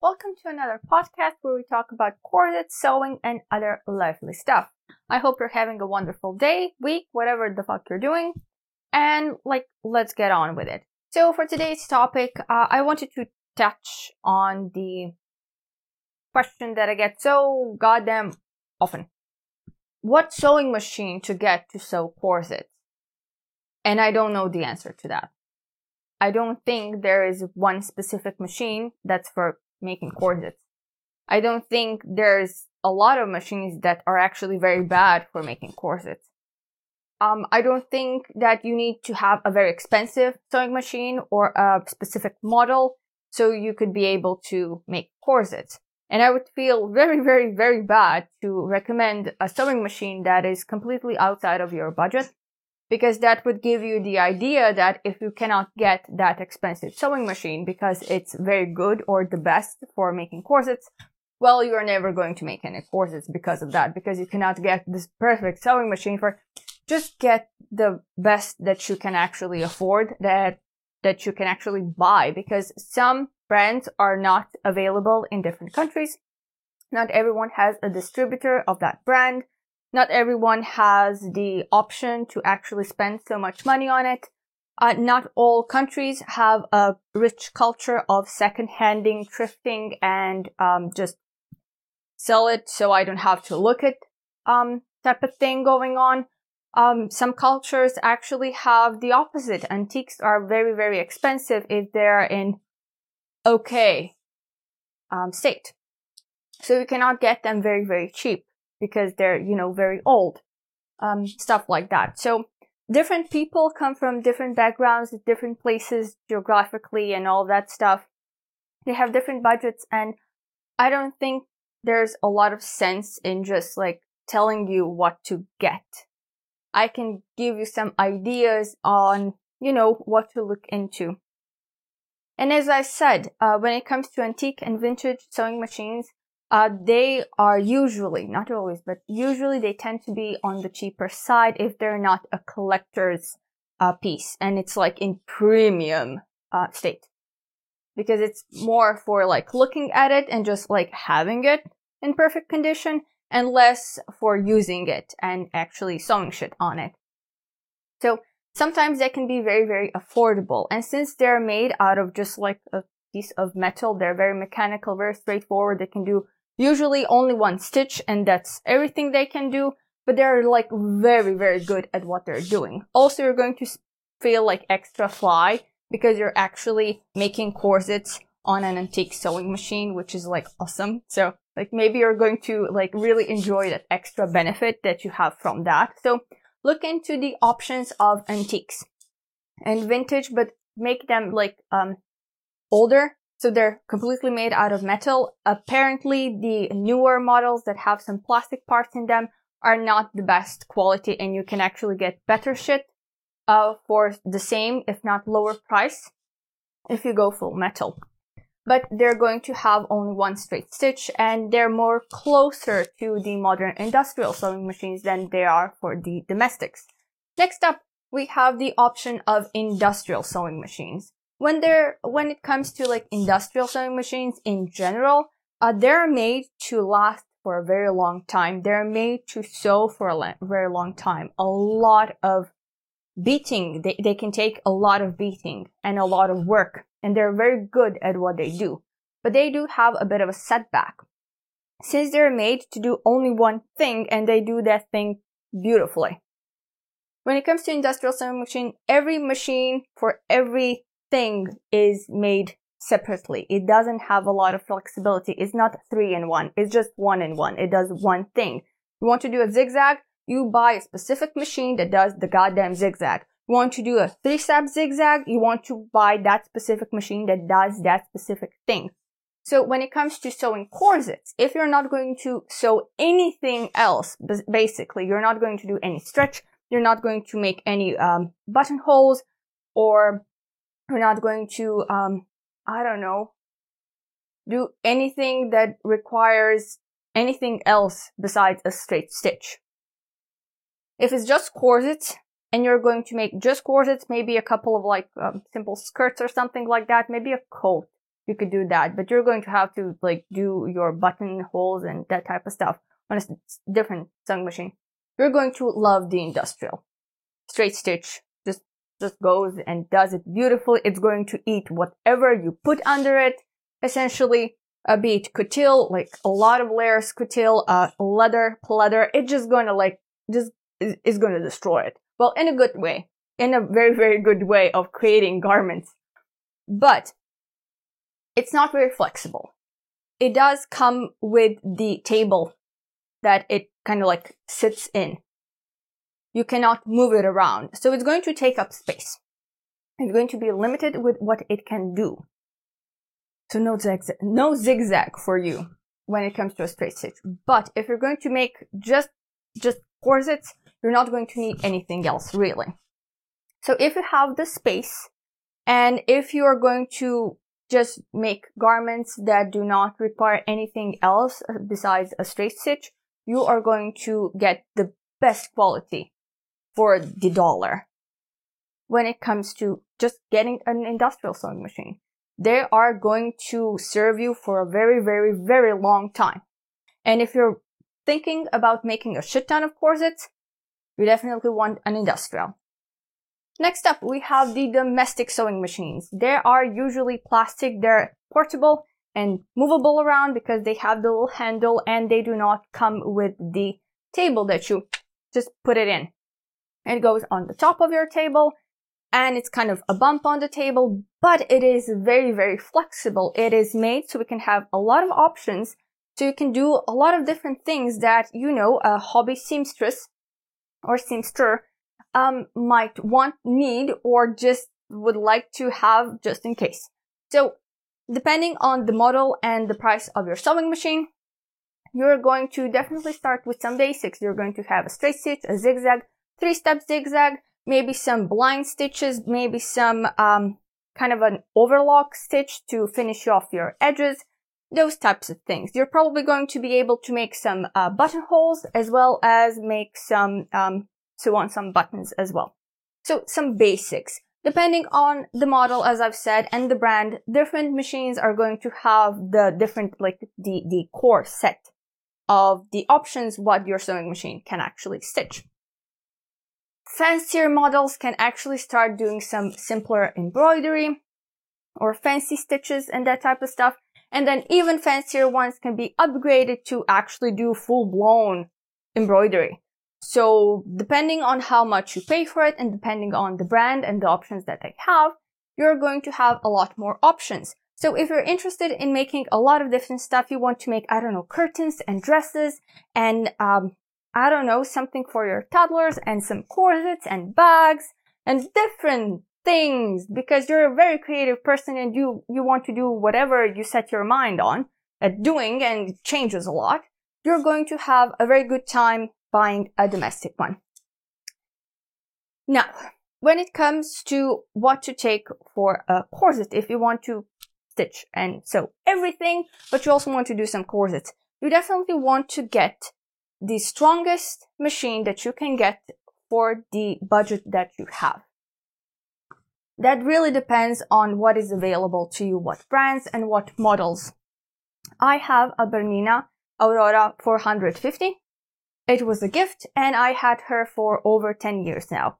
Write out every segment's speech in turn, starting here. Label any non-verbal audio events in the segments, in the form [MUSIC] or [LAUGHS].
Welcome to another podcast where we talk about corsets, sewing, and other lively stuff. I hope you're having a wonderful day, week, whatever the fuck you're doing. And, like, let's get on with it. So, for today's topic, uh, I wanted to touch on the question that I get so goddamn often. What sewing machine to get to sew corsets? And I don't know the answer to that. I don't think there is one specific machine that's for making corsets. I don't think there's a lot of machines that are actually very bad for making corsets. Um, I don't think that you need to have a very expensive sewing machine or a specific model so you could be able to make corsets. And I would feel very, very, very bad to recommend a sewing machine that is completely outside of your budget because that would give you the idea that if you cannot get that expensive sewing machine because it's very good or the best for making corsets, well, you are never going to make any corsets because of that, because you cannot get this perfect sewing machine for just get the best that you can actually afford that that you can actually buy because some brands are not available in different countries. Not everyone has a distributor of that brand. Not everyone has the option to actually spend so much money on it. Uh, not all countries have a rich culture of second-handing, thrifting, and um, just sell it so I don't have to look at um, type of thing going on. Um, some cultures actually have the opposite. Antiques are very, very expensive if they're in okay um, state. So you cannot get them very, very cheap because they're, you know, very old. Um, stuff like that. So different people come from different backgrounds, different places geographically and all that stuff. They have different budgets and I don't think there's a lot of sense in just like telling you what to get. I can give you some ideas on, you know, what to look into. And as I said, uh, when it comes to antique and vintage sewing machines, uh, they are usually, not always, but usually they tend to be on the cheaper side if they're not a collector's uh, piece and it's like in premium uh, state. Because it's more for like looking at it and just like having it in perfect condition and less for using it and actually sewing shit on it. So sometimes they can be very, very affordable. And since they're made out of just like a piece of metal, they're very mechanical, very straightforward. They can do usually only one stitch and that's everything they can do, but they're like very, very good at what they're doing. Also, you're going to feel like extra fly because you're actually making corsets on an antique sewing machine, which is like awesome. So like maybe you're going to like really enjoy that extra benefit that you have from that. So look into the options of antiques and vintage, but make them like, um, older so they're completely made out of metal. Apparently the newer models that have some plastic parts in them are not the best quality and you can actually get better shit uh, for the same, if not lower price, if you go full metal. But they're going to have only one straight stitch and they're more closer to the modern industrial sewing machines than they are for the domestics. Next up, we have the option of industrial sewing machines when they're when it comes to like industrial sewing machines in general, uh, they're made to last for a very long time. They're made to sew for a very long time. A lot of beating. They, they can take a lot of beating and a lot of work and they're very good at what they do. But they do have a bit of a setback. Since they're made to do only one thing and they do that thing beautifully. When it comes to industrial sewing machine, every machine for every thing is made separately. It doesn't have a lot of flexibility. It's not three in one. It's just one in one. It does one thing. You want to do a zigzag? You buy a specific machine that does the goddamn zigzag. You want to do a three step zigzag? You want to buy that specific machine that does that specific thing. So when it comes to sewing corsets, if you're not going to sew anything else, basically, you're not going to do any stretch, you're not going to make any um, buttonholes or we're not going to, um, I don't know, do anything that requires anything else besides a straight stitch. If it's just corsets and you're going to make just corsets, maybe a couple of like um, simple skirts or something like that, maybe a coat. you could do that, but you're going to have to like do your buttonholes and that type of stuff on a different sewing machine. You're going to love the industrial. Straight stitch just, goes and does it beautifully. It's going to eat whatever you put under it. Essentially, a beat coutil, like a lot of layers coutil, uh, leather, pleather. It's just going to like, just is, is going to destroy it. Well, in a good way, in a very, very good way of creating garments. But it's not very flexible. It does come with the table that it kind of like sits in. You cannot move it around. So it's going to take up space. It's going to be limited with what it can do. So no zigzag, no zigzag for you when it comes to a straight stitch. But if you're going to make just, just corsets, you're not going to need anything else really. So if you have the space and if you are going to just make garments that do not require anything else uh, besides a straight stitch, you are going to get the best quality for the dollar when it comes to just getting an industrial sewing machine. They are going to serve you for a very, very, very long time. And if you're thinking about making a shit ton of corsets, you definitely want an industrial. Next up, we have the domestic sewing machines. They are usually plastic, they're portable and movable around because they have the little handle and they do not come with the table that you just put it in. It goes on the top of your table and it's kind of a bump on the table, but it is very, very flexible. It is made so we can have a lot of options. So you can do a lot of different things that, you know, a hobby seamstress or seamster um, might want, need, or just would like to have just in case. So depending on the model and the price of your sewing machine, you're going to definitely start with some basics. You're going to have a straight stitch, a zigzag, three step zigzag, maybe some blind stitches, maybe some um, kind of an overlock stitch to finish off your edges, those types of things. You're probably going to be able to make some uh, buttonholes as well as make some um, sew on some buttons as well. So some basics. Depending on the model, as I've said, and the brand, different machines are going to have the different, like the, the core set of the options what your sewing machine can actually stitch. Fancier models can actually start doing some simpler embroidery or fancy stitches and that type of stuff. And then even fancier ones can be upgraded to actually do full blown embroidery. So depending on how much you pay for it and depending on the brand and the options that they have, you're going to have a lot more options. So if you're interested in making a lot of different stuff, you want to make, I don't know, curtains and dresses and, um, I don't know, something for your toddlers and some corsets and bags and different things because you're a very creative person and you, you want to do whatever you set your mind on at doing and it changes a lot. You're going to have a very good time buying a domestic one. Now, when it comes to what to take for a corset, if you want to stitch and sew everything, but you also want to do some corsets, you definitely want to get the strongest machine that you can get for the budget that you have. That really depends on what is available to you, what brands and what models. I have a Bernina Aurora 450 it was a gift and I had her for over 10 years now.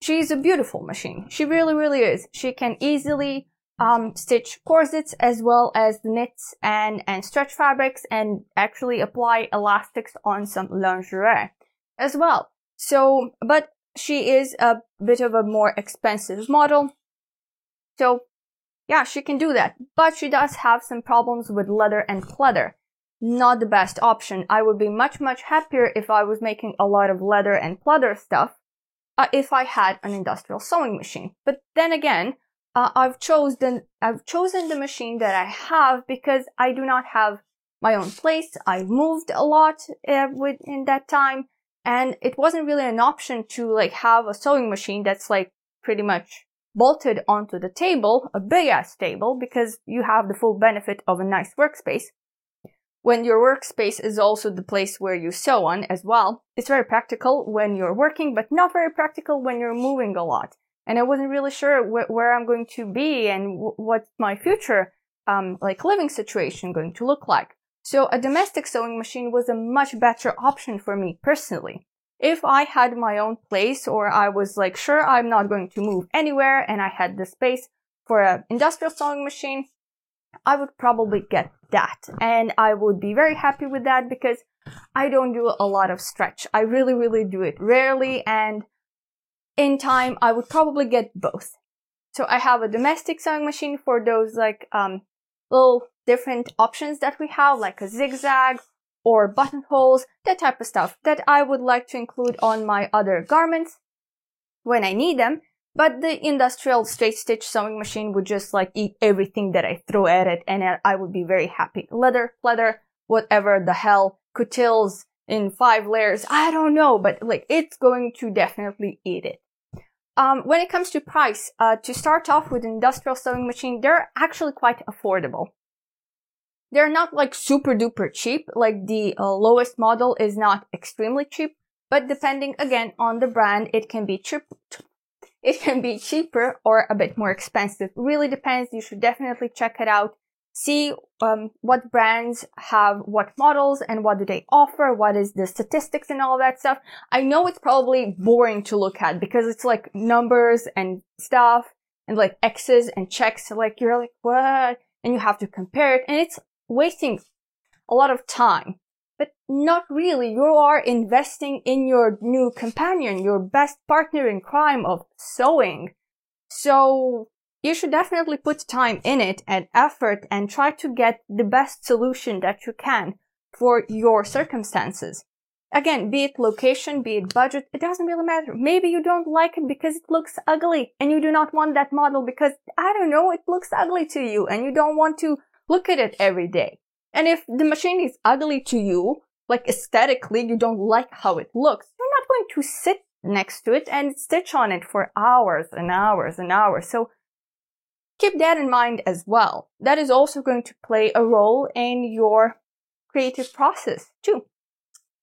She's a beautiful machine. She really, really is. She can easily um, stitch corsets as well as the knits and, and stretch fabrics and actually apply elastics on some lingerie as well. So, but she is a bit of a more expensive model. So, yeah, she can do that. But she does have some problems with leather and pleather not the best option. I would be much, much happier if I was making a lot of leather and pleather stuff uh, if I had an industrial sewing machine. But then again, uh, I've chosen I've chosen the machine that I have because I do not have my own place. I've moved a lot uh, within that time, and it wasn't really an option to like have a sewing machine that's like pretty much bolted onto the table, a big ass table, because you have the full benefit of a nice workspace when your workspace is also the place where you sew on as well. It's very practical when you're working, but not very practical when you're moving a lot. And I wasn't really sure wh- where I'm going to be and w- what my future um, like living situation going to look like. So a domestic sewing machine was a much better option for me personally. If I had my own place or I was like, sure, I'm not going to move anywhere and I had the space for an industrial sewing machine, I would probably get that. And I would be very happy with that because I don't do a lot of stretch. I really, really do it rarely. And in time, I would probably get both. So I have a domestic sewing machine for those like, um, little different options that we have, like a zigzag or buttonholes, that type of stuff that I would like to include on my other garments when I need them. But the industrial straight stitch sewing machine would just like eat everything that I throw at it and I would be very happy. Leather, leather, whatever the hell, coutils in five layers, I don't know, but like it's going to definitely eat it. Um, when it comes to price, uh, to start off with industrial sewing machine, they're actually quite affordable. They're not like super duper cheap, like the uh, lowest model is not extremely cheap, but depending again on the brand, it can be cheap, it can be cheaper or a bit more expensive. Really depends. You should definitely check it out. See um, what brands have what models and what do they offer. What is the statistics and all that stuff. I know it's probably boring to look at because it's like numbers and stuff and like X's and checks. Like you're like what, and you have to compare it, and it's wasting a lot of time but not really. You are investing in your new companion, your best partner in crime of sewing. So you should definitely put time in it and effort and try to get the best solution that you can for your circumstances. Again, be it location, be it budget, it doesn't really matter. Maybe you don't like it because it looks ugly and you do not want that model because, I don't know, it looks ugly to you and you don't want to look at it every day. And if the machine is ugly to you, like aesthetically, you don't like how it looks, you're not going to sit next to it and stitch on it for hours and hours and hours. So keep that in mind as well. That is also going to play a role in your creative process too.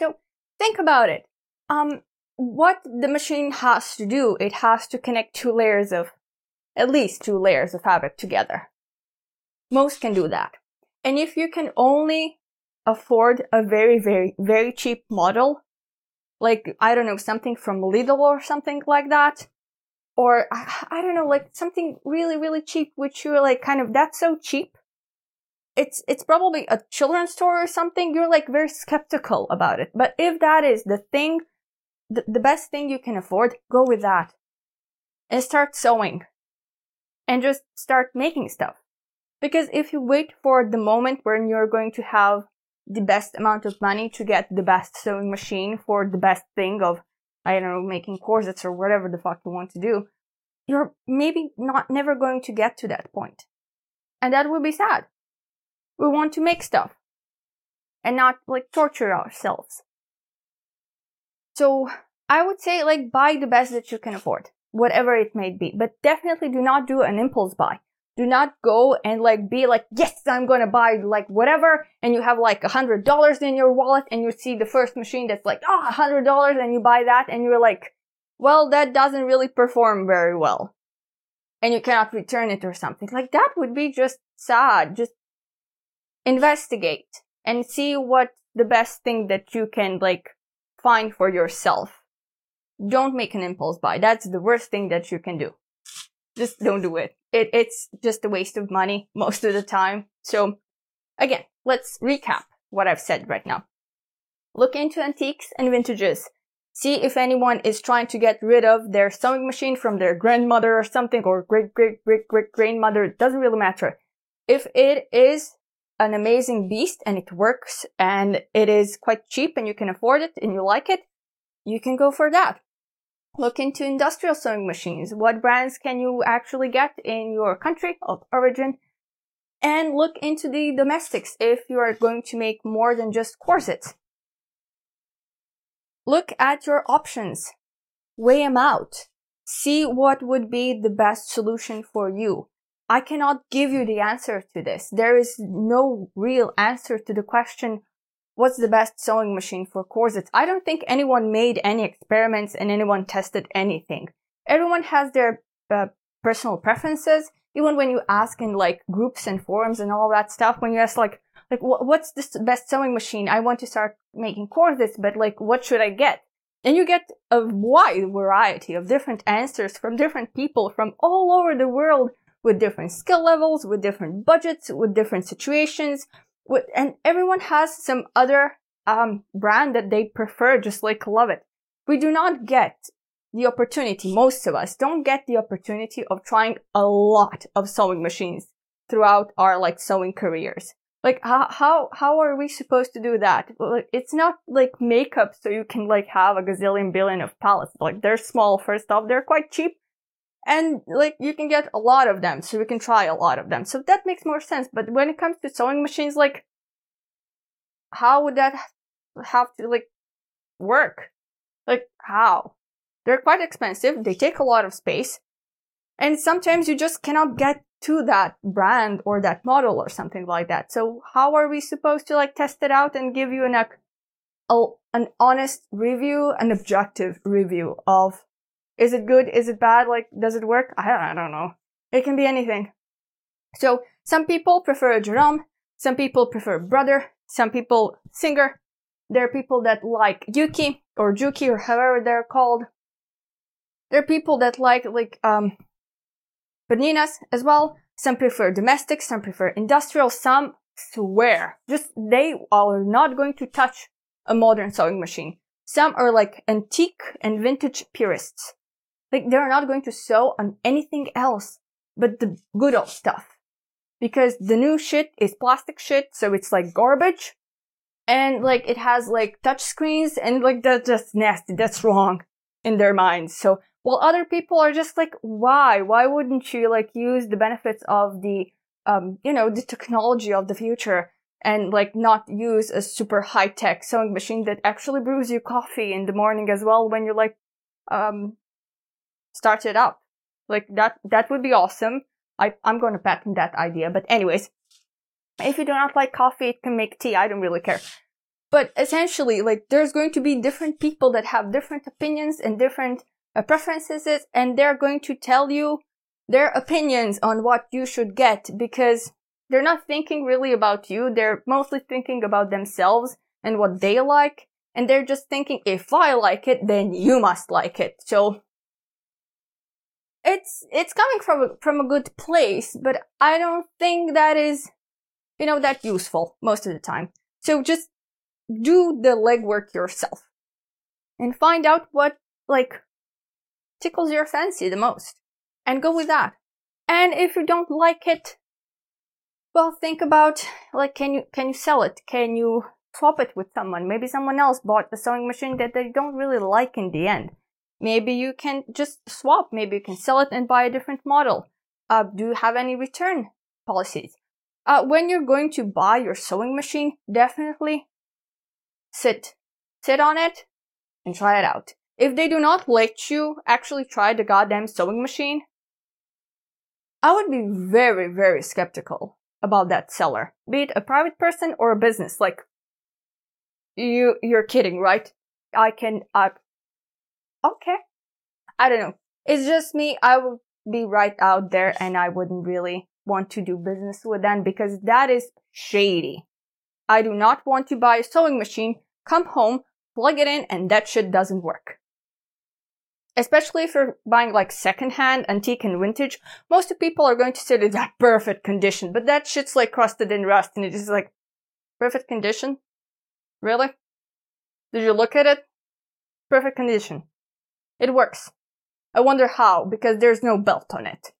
So think about it. Um, what the machine has to do, it has to connect two layers of, at least two layers of fabric together. Most can do that. And if you can only afford a very, very, very cheap model, like, I don't know, something from Lidl or something like that, or [SIGHS] I don't know, like something really, really cheap, which you're like kind of, that's so cheap. It's, it's probably a children's store or something. You're like very skeptical about it. But if that is the thing, the, the best thing you can afford, go with that and start sewing and just start making stuff. Because if you wait for the moment when you're going to have the best amount of money to get the best sewing machine for the best thing of, I don't know, making corsets or whatever the fuck you want to do, you're maybe not never going to get to that point. And that would be sad. We want to make stuff and not like torture ourselves. So I would say like buy the best that you can afford, whatever it may be, but definitely do not do an impulse buy do not go and like be like, yes, I'm gonna buy like whatever, and you have like a hundred dollars in your wallet and you see the first machine that's like, oh, a hundred dollars and you buy that and you're like, well, that doesn't really perform very well. And you cannot return it or something. Like that would be just sad. Just investigate and see what the best thing that you can like find for yourself. Don't make an impulse buy. That's the worst thing that you can do just don't do it. It. It's just a waste of money [LAUGHS] most of the time. So again, let's recap what I've said right now. Look into antiques and vintages. See if anyone is trying to get rid of their sewing machine from their grandmother or something or great great great great grandmother. It doesn't really matter. If it is an amazing beast and it works and it is quite cheap and you can afford it and you like it, you can go for that. Look into industrial sewing machines. What brands can you actually get in your country of origin? And look into the domestics if you are going to make more than just corsets. Look at your options. Weigh them out. See what would be the best solution for you. I cannot give you the answer to this. There is no real answer to the question, what's the best sewing machine for corsets. I don't think anyone made any experiments and anyone tested anything. Everyone has their uh, personal preferences even when you ask in like groups and forums and all that stuff, when you ask like, like, what's the best sewing machine? I want to start making corsets, but like, what should I get? And you get a wide variety of different answers from different people from all over the world with different skill levels, with different budgets, with different situations, and everyone has some other um, brand that they prefer, just like love it. We do not get the opportunity, most of us don't get the opportunity of trying a lot of sewing machines throughout our like sewing careers. Like how how how are we supposed to do that? It's not like makeup, so you can like have a gazillion billion of palettes. Like they're small. First off, they're quite cheap, and like you can get a lot of them, so you can try a lot of them. So that makes more sense. But when it comes to sewing machines, like how would that have to like work? Like how? They're quite expensive. They take a lot of space. And sometimes you just cannot get to that brand or that model or something like that. So how are we supposed to like test it out and give you an, a, an honest review, an objective review of is it good? Is it bad? Like, does it work? I, I don't know. It can be anything. So some people prefer Janome. Some people prefer brother. Some people singer. There are people that like Yuki or Juki or however they're called. There are people that like like um as well. Some prefer domestic, some prefer industrial, some swear just they are not going to touch a modern sewing machine. Some are like antique and vintage purists. Like they're not going to sew on anything else but the good old stuff. Because the new shit is plastic shit, so it's like garbage. And like it has like touch screens and like that's just nasty. That's wrong in their minds. So while other people are just like, why? Why wouldn't you like use the benefits of the, um, you know, the technology of the future and like not use a super high tech sewing machine that actually brews you coffee in the morning as well when you're like, um, start it up. Like that, that would be awesome. I, I'm going to patent that idea. But anyways, if you do not like coffee, it can make tea. I don't really care. But essentially, like, there's going to be different people that have different opinions and different uh, preferences and they're going to tell you their opinions on what you should get because they're not thinking really about you. They're mostly thinking about themselves and what they like. And they're just thinking, if I like it, then you must like it. So it's, it's coming from, from a good place, but I don't think that is, you know, that useful most of the time. So just do the legwork yourself and find out what, like, tickles your fancy the most. And go with that. And if you don't like it, well, think about, like, can you, can you sell it? Can you swap it with someone? Maybe someone else bought the sewing machine that they don't really like in the end. Maybe you can just swap. Maybe you can sell it and buy a different model. Uh, do you have any return policies? Uh, when you're going to buy your sewing machine, definitely sit, sit on it and try it out. If they do not let you actually try the goddamn sewing machine, I would be very, very skeptical about that seller. Be it a private person or a business. Like, you, you're kidding, right? I can, I, okay. I don't know. It's just me. I would be right out there and I wouldn't really want to do business with them because that is shady. I do not want to buy a sewing machine, come home, plug it in, and that shit doesn't work especially if you're buying like secondhand, antique, and vintage, most of people are going to say that that perfect condition, but that shit's like crusted in rust, and it's just like perfect condition. Really? Did you look at it? Perfect condition. It works. I wonder how, because there's no belt on it.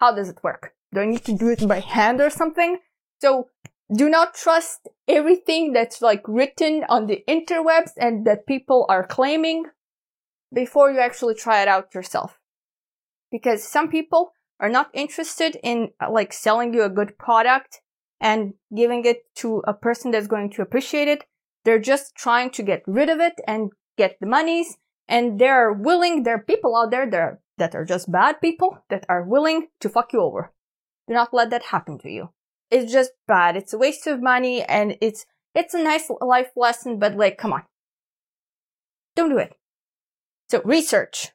How does it work? Do I need to do it by hand or something? So do not trust everything that's like written on the interwebs and that people are claiming before you actually try it out yourself. Because some people are not interested in like selling you a good product and giving it to a person that's going to appreciate it. They're just trying to get rid of it and get the monies. And they're willing, there are people out there that are, that are just bad people that are willing to fuck you over. Do not let that happen to you. It's just bad. It's a waste of money and it's, it's a nice life lesson, but like, come on. Don't do it. So research.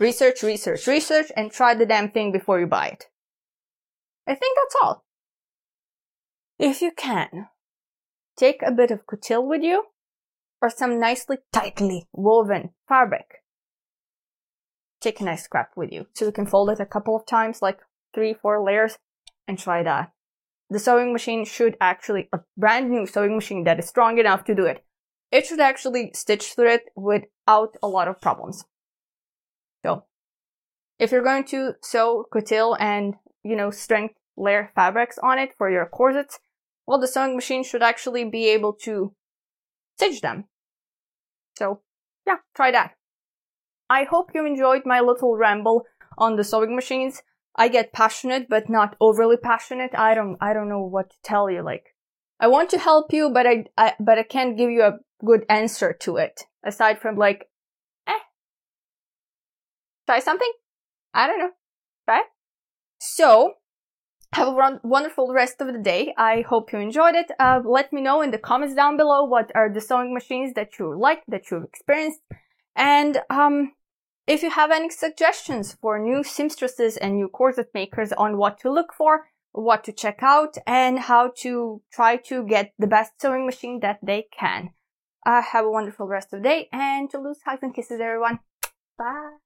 Research, research, research, and try the damn thing before you buy it. I think that's all. If you can, take a bit of coutil with you or some nicely tightly woven fabric. Take a nice scrap with you so you can fold it a couple of times, like three, four layers, and try that. The sewing machine should actually, a brand new sewing machine that is strong enough to do it, it should actually stitch through it without a lot of problems. So, if you're going to sew coutil and, you know, strength layer fabrics on it for your corsets, well, the sewing machine should actually be able to stitch them. So, yeah, try that. I hope you enjoyed my little ramble on the sewing machines. I get passionate, but not overly passionate. I don't, I don't know what to tell you. Like, I want to help you, but I, I, but I can't give you a good answer to it. Aside from like, eh, try something. I don't know. Try. So, have a wonderful rest of the day. I hope you enjoyed it. Uh, let me know in the comments down below what are the sewing machines that you like, that you've experienced. And, um, if you have any suggestions for new seamstresses and new corset makers on what to look for, what to check out, and how to try to get the best sewing machine that they can. Uh, have a wonderful rest of the day and to lose hugs and kisses everyone. Bye.